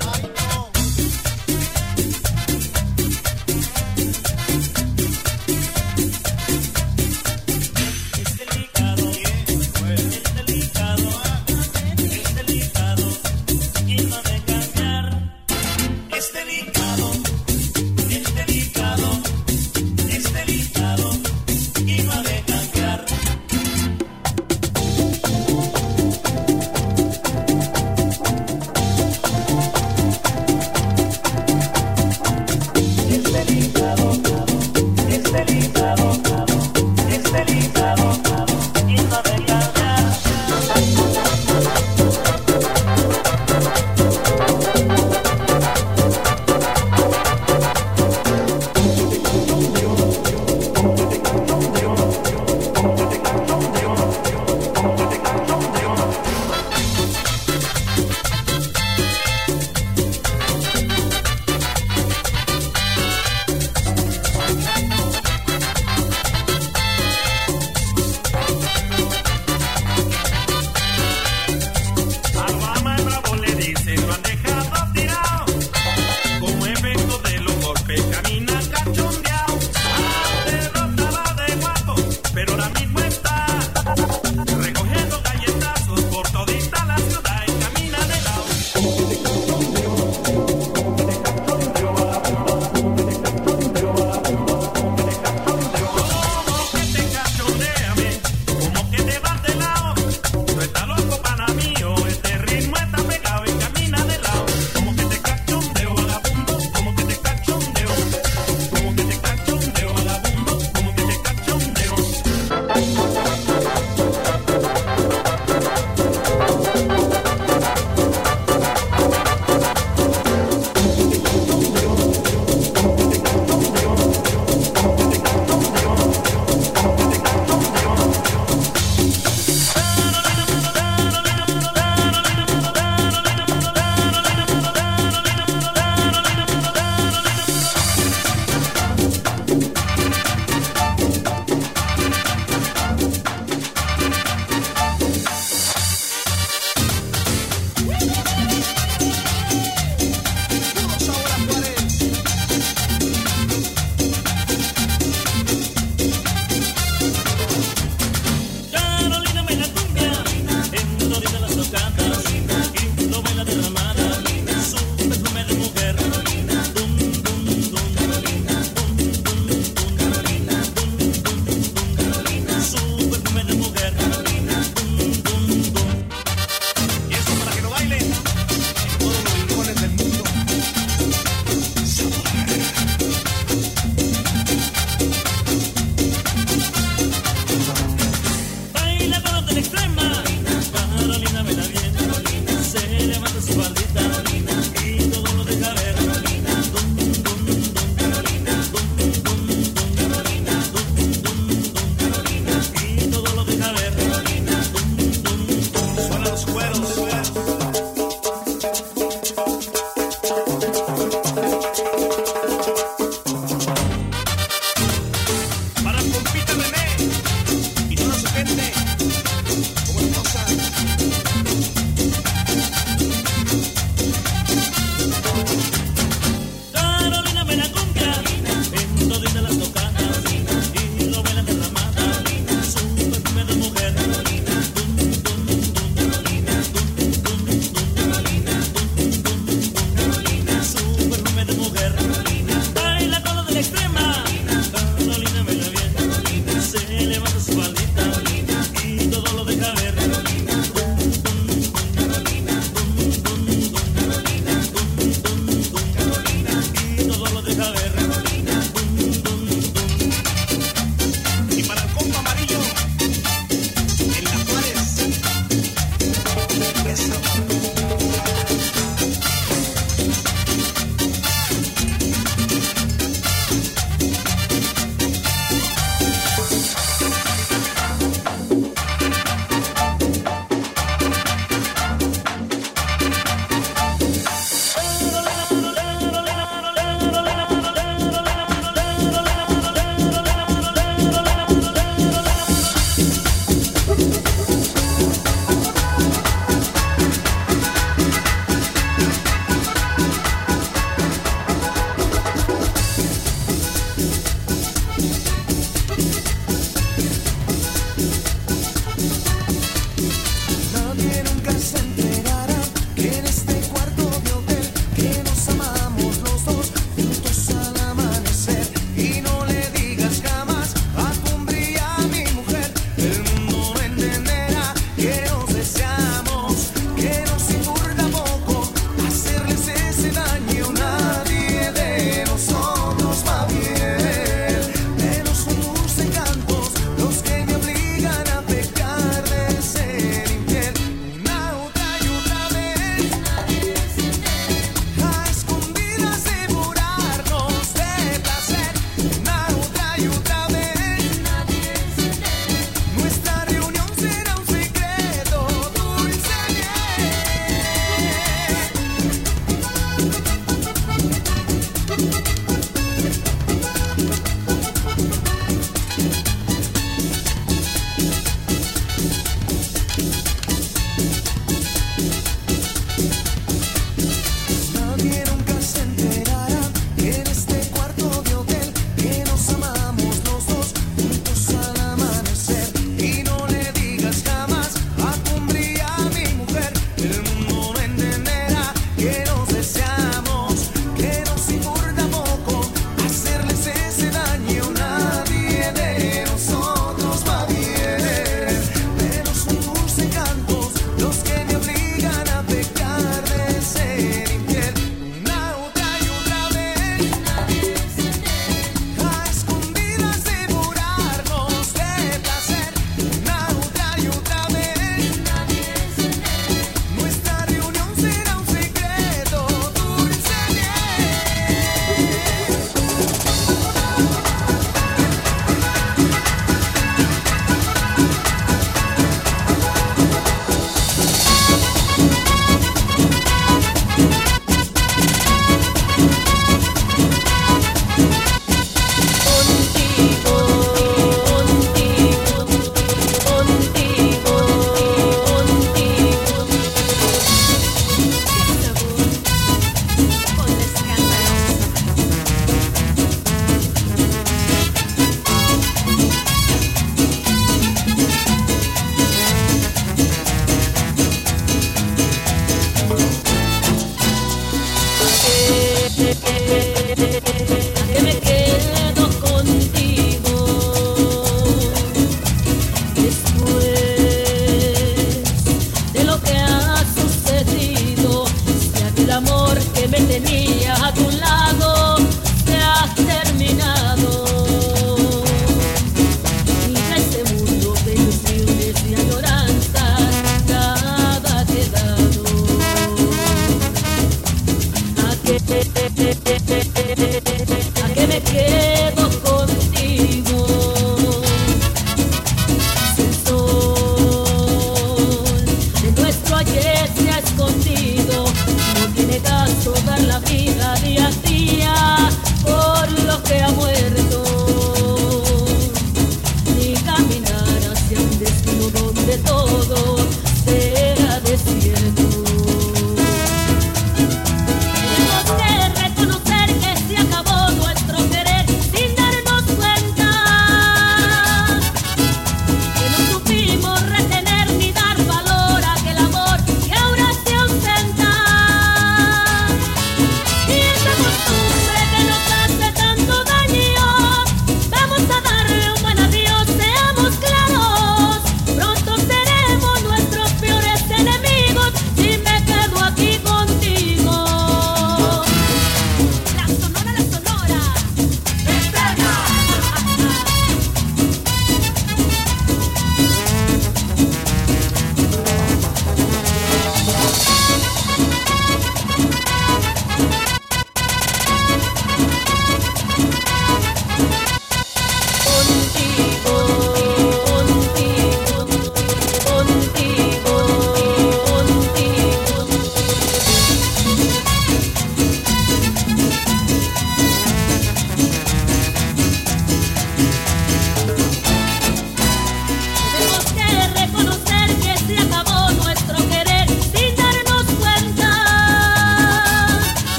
I.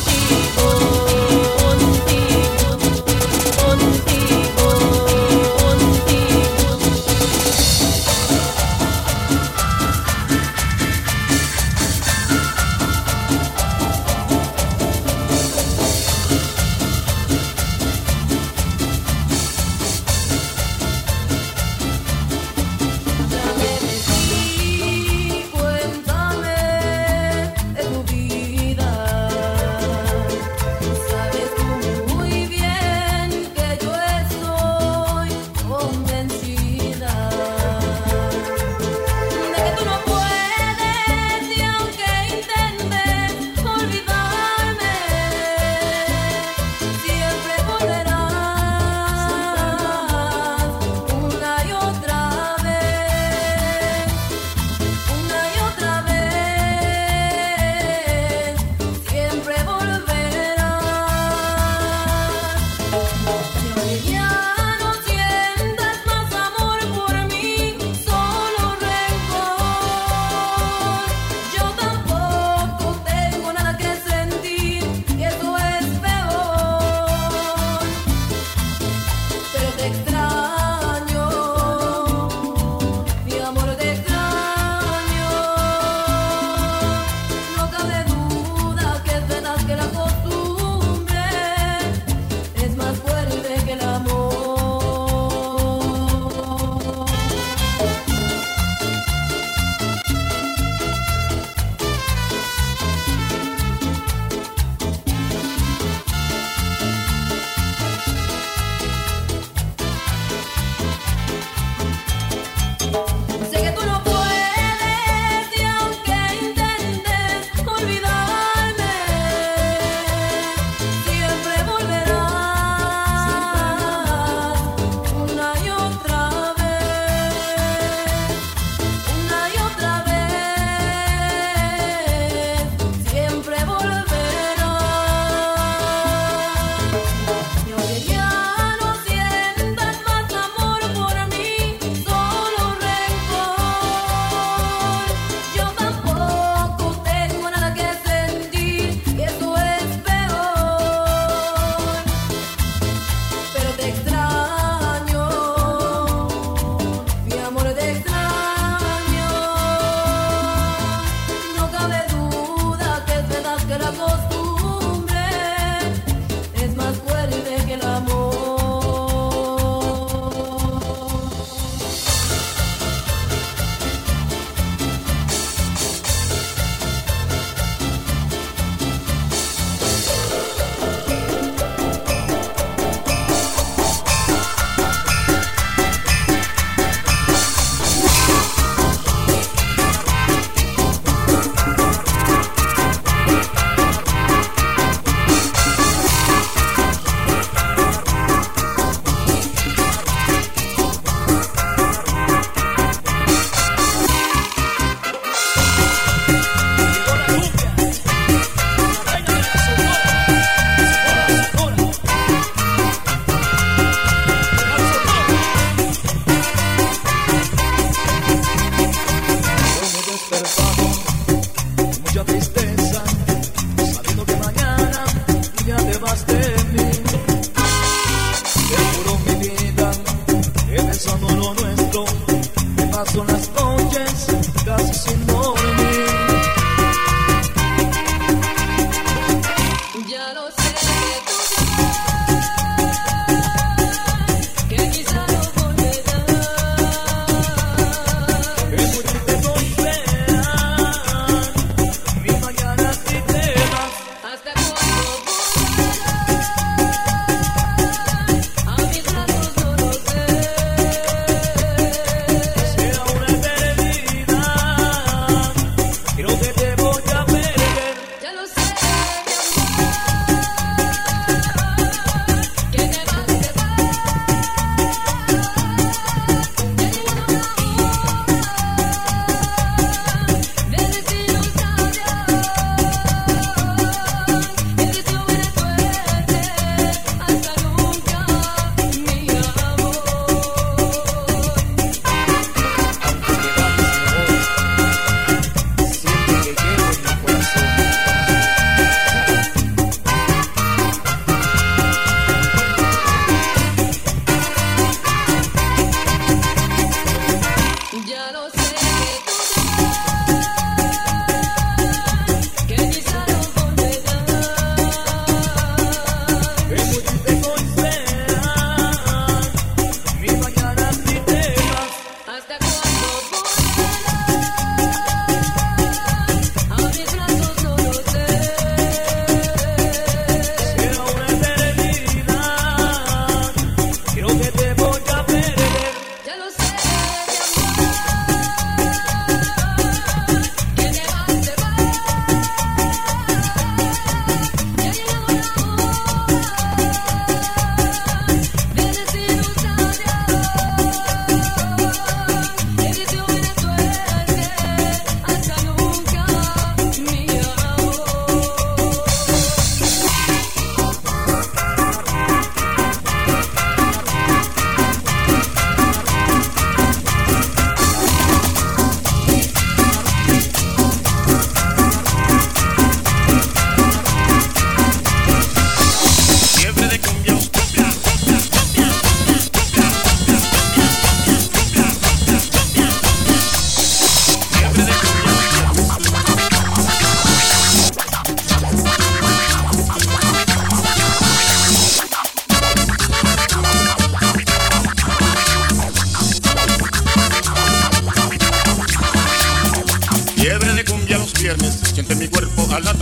You.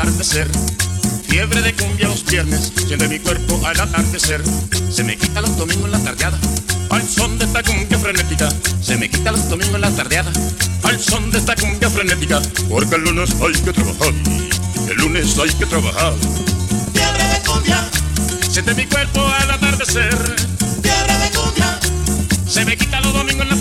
Atardecer. Fiebre de cumbia los viernes, siente mi cuerpo al atardecer. Se me quita los domingos en la tardeada, al son de esta cumbia frenética. Se me quita los domingos en la tardeada, al son de esta cumbia frenética. Porque el lunes hay que trabajar, el lunes hay que trabajar. Fiebre de cumbia, Siente mi cuerpo al atardecer. fiebre de cumbia, Se me quita los domingos en la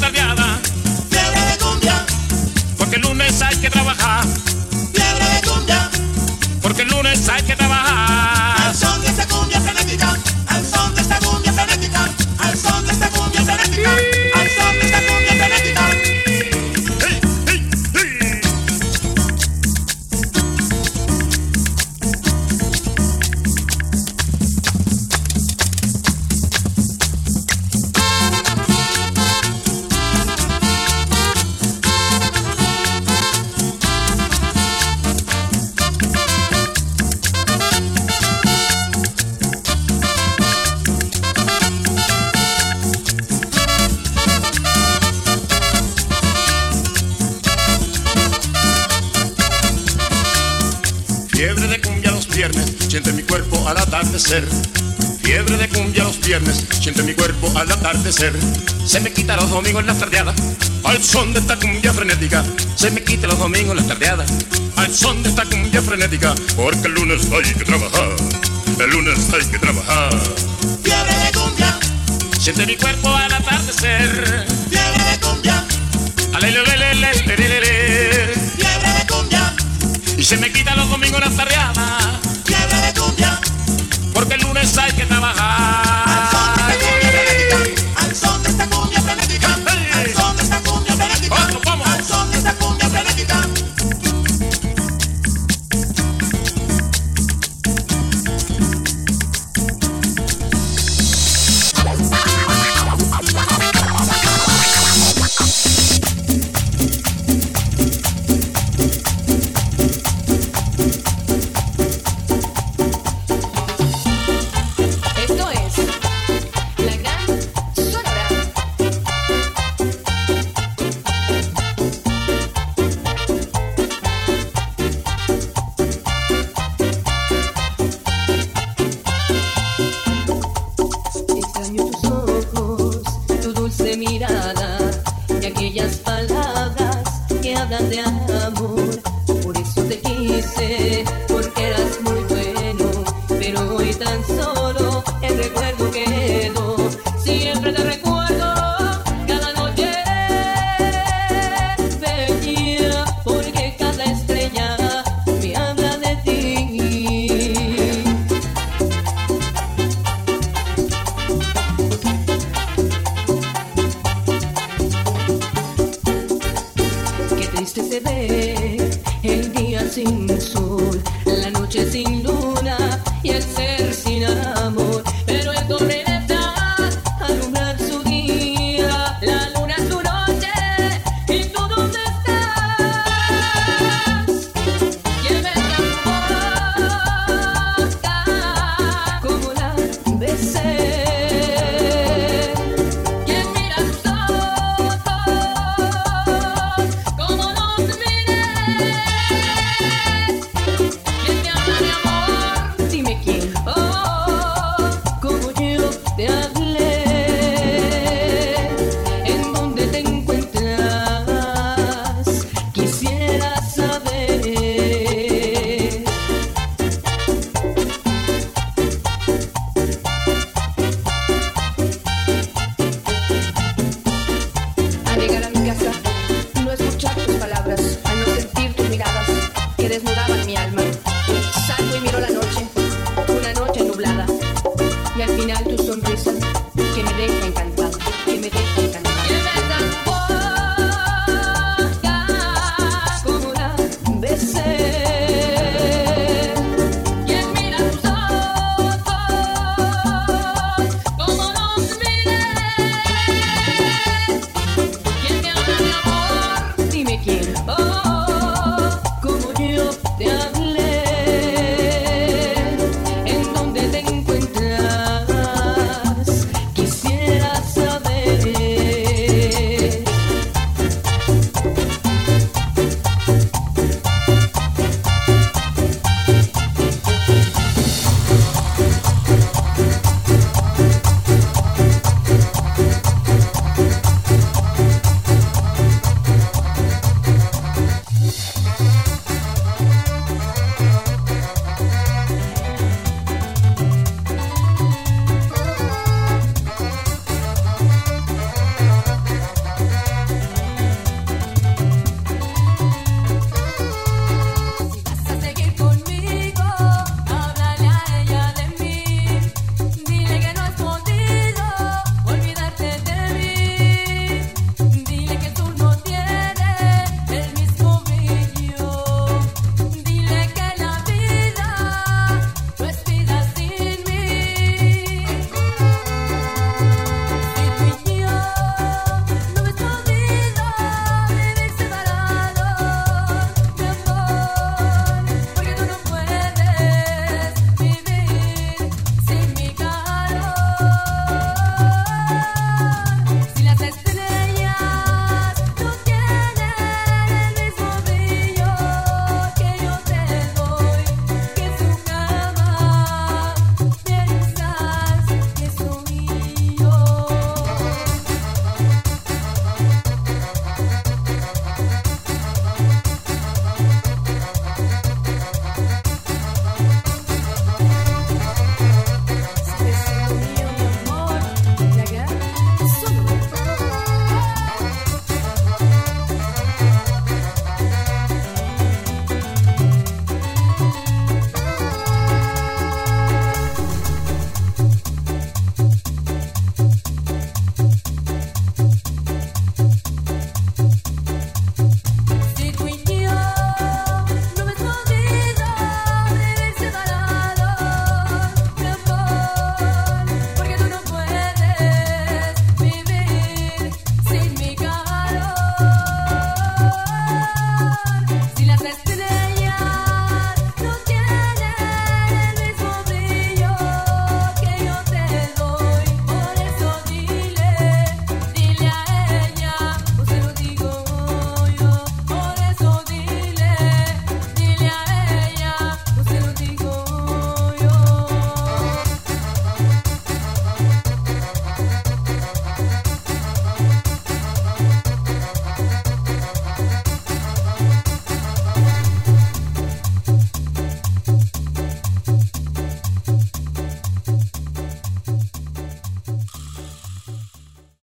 se me quita los domingos las tardeadas al son de esta cumbia frenética. Se me quita los domingos las tardeadas al son de esta cumbia frenética porque el lunes hay que trabajar el lunes hay que trabajar. Fiebre de cumbia. Siente mi cuerpo al atardecer. Fiebre de cumbia. Alele fiebre de cumbia. Y se me quita los domingos las tardeadas fiebre de cumbia. porque el lunes hay que trabajar.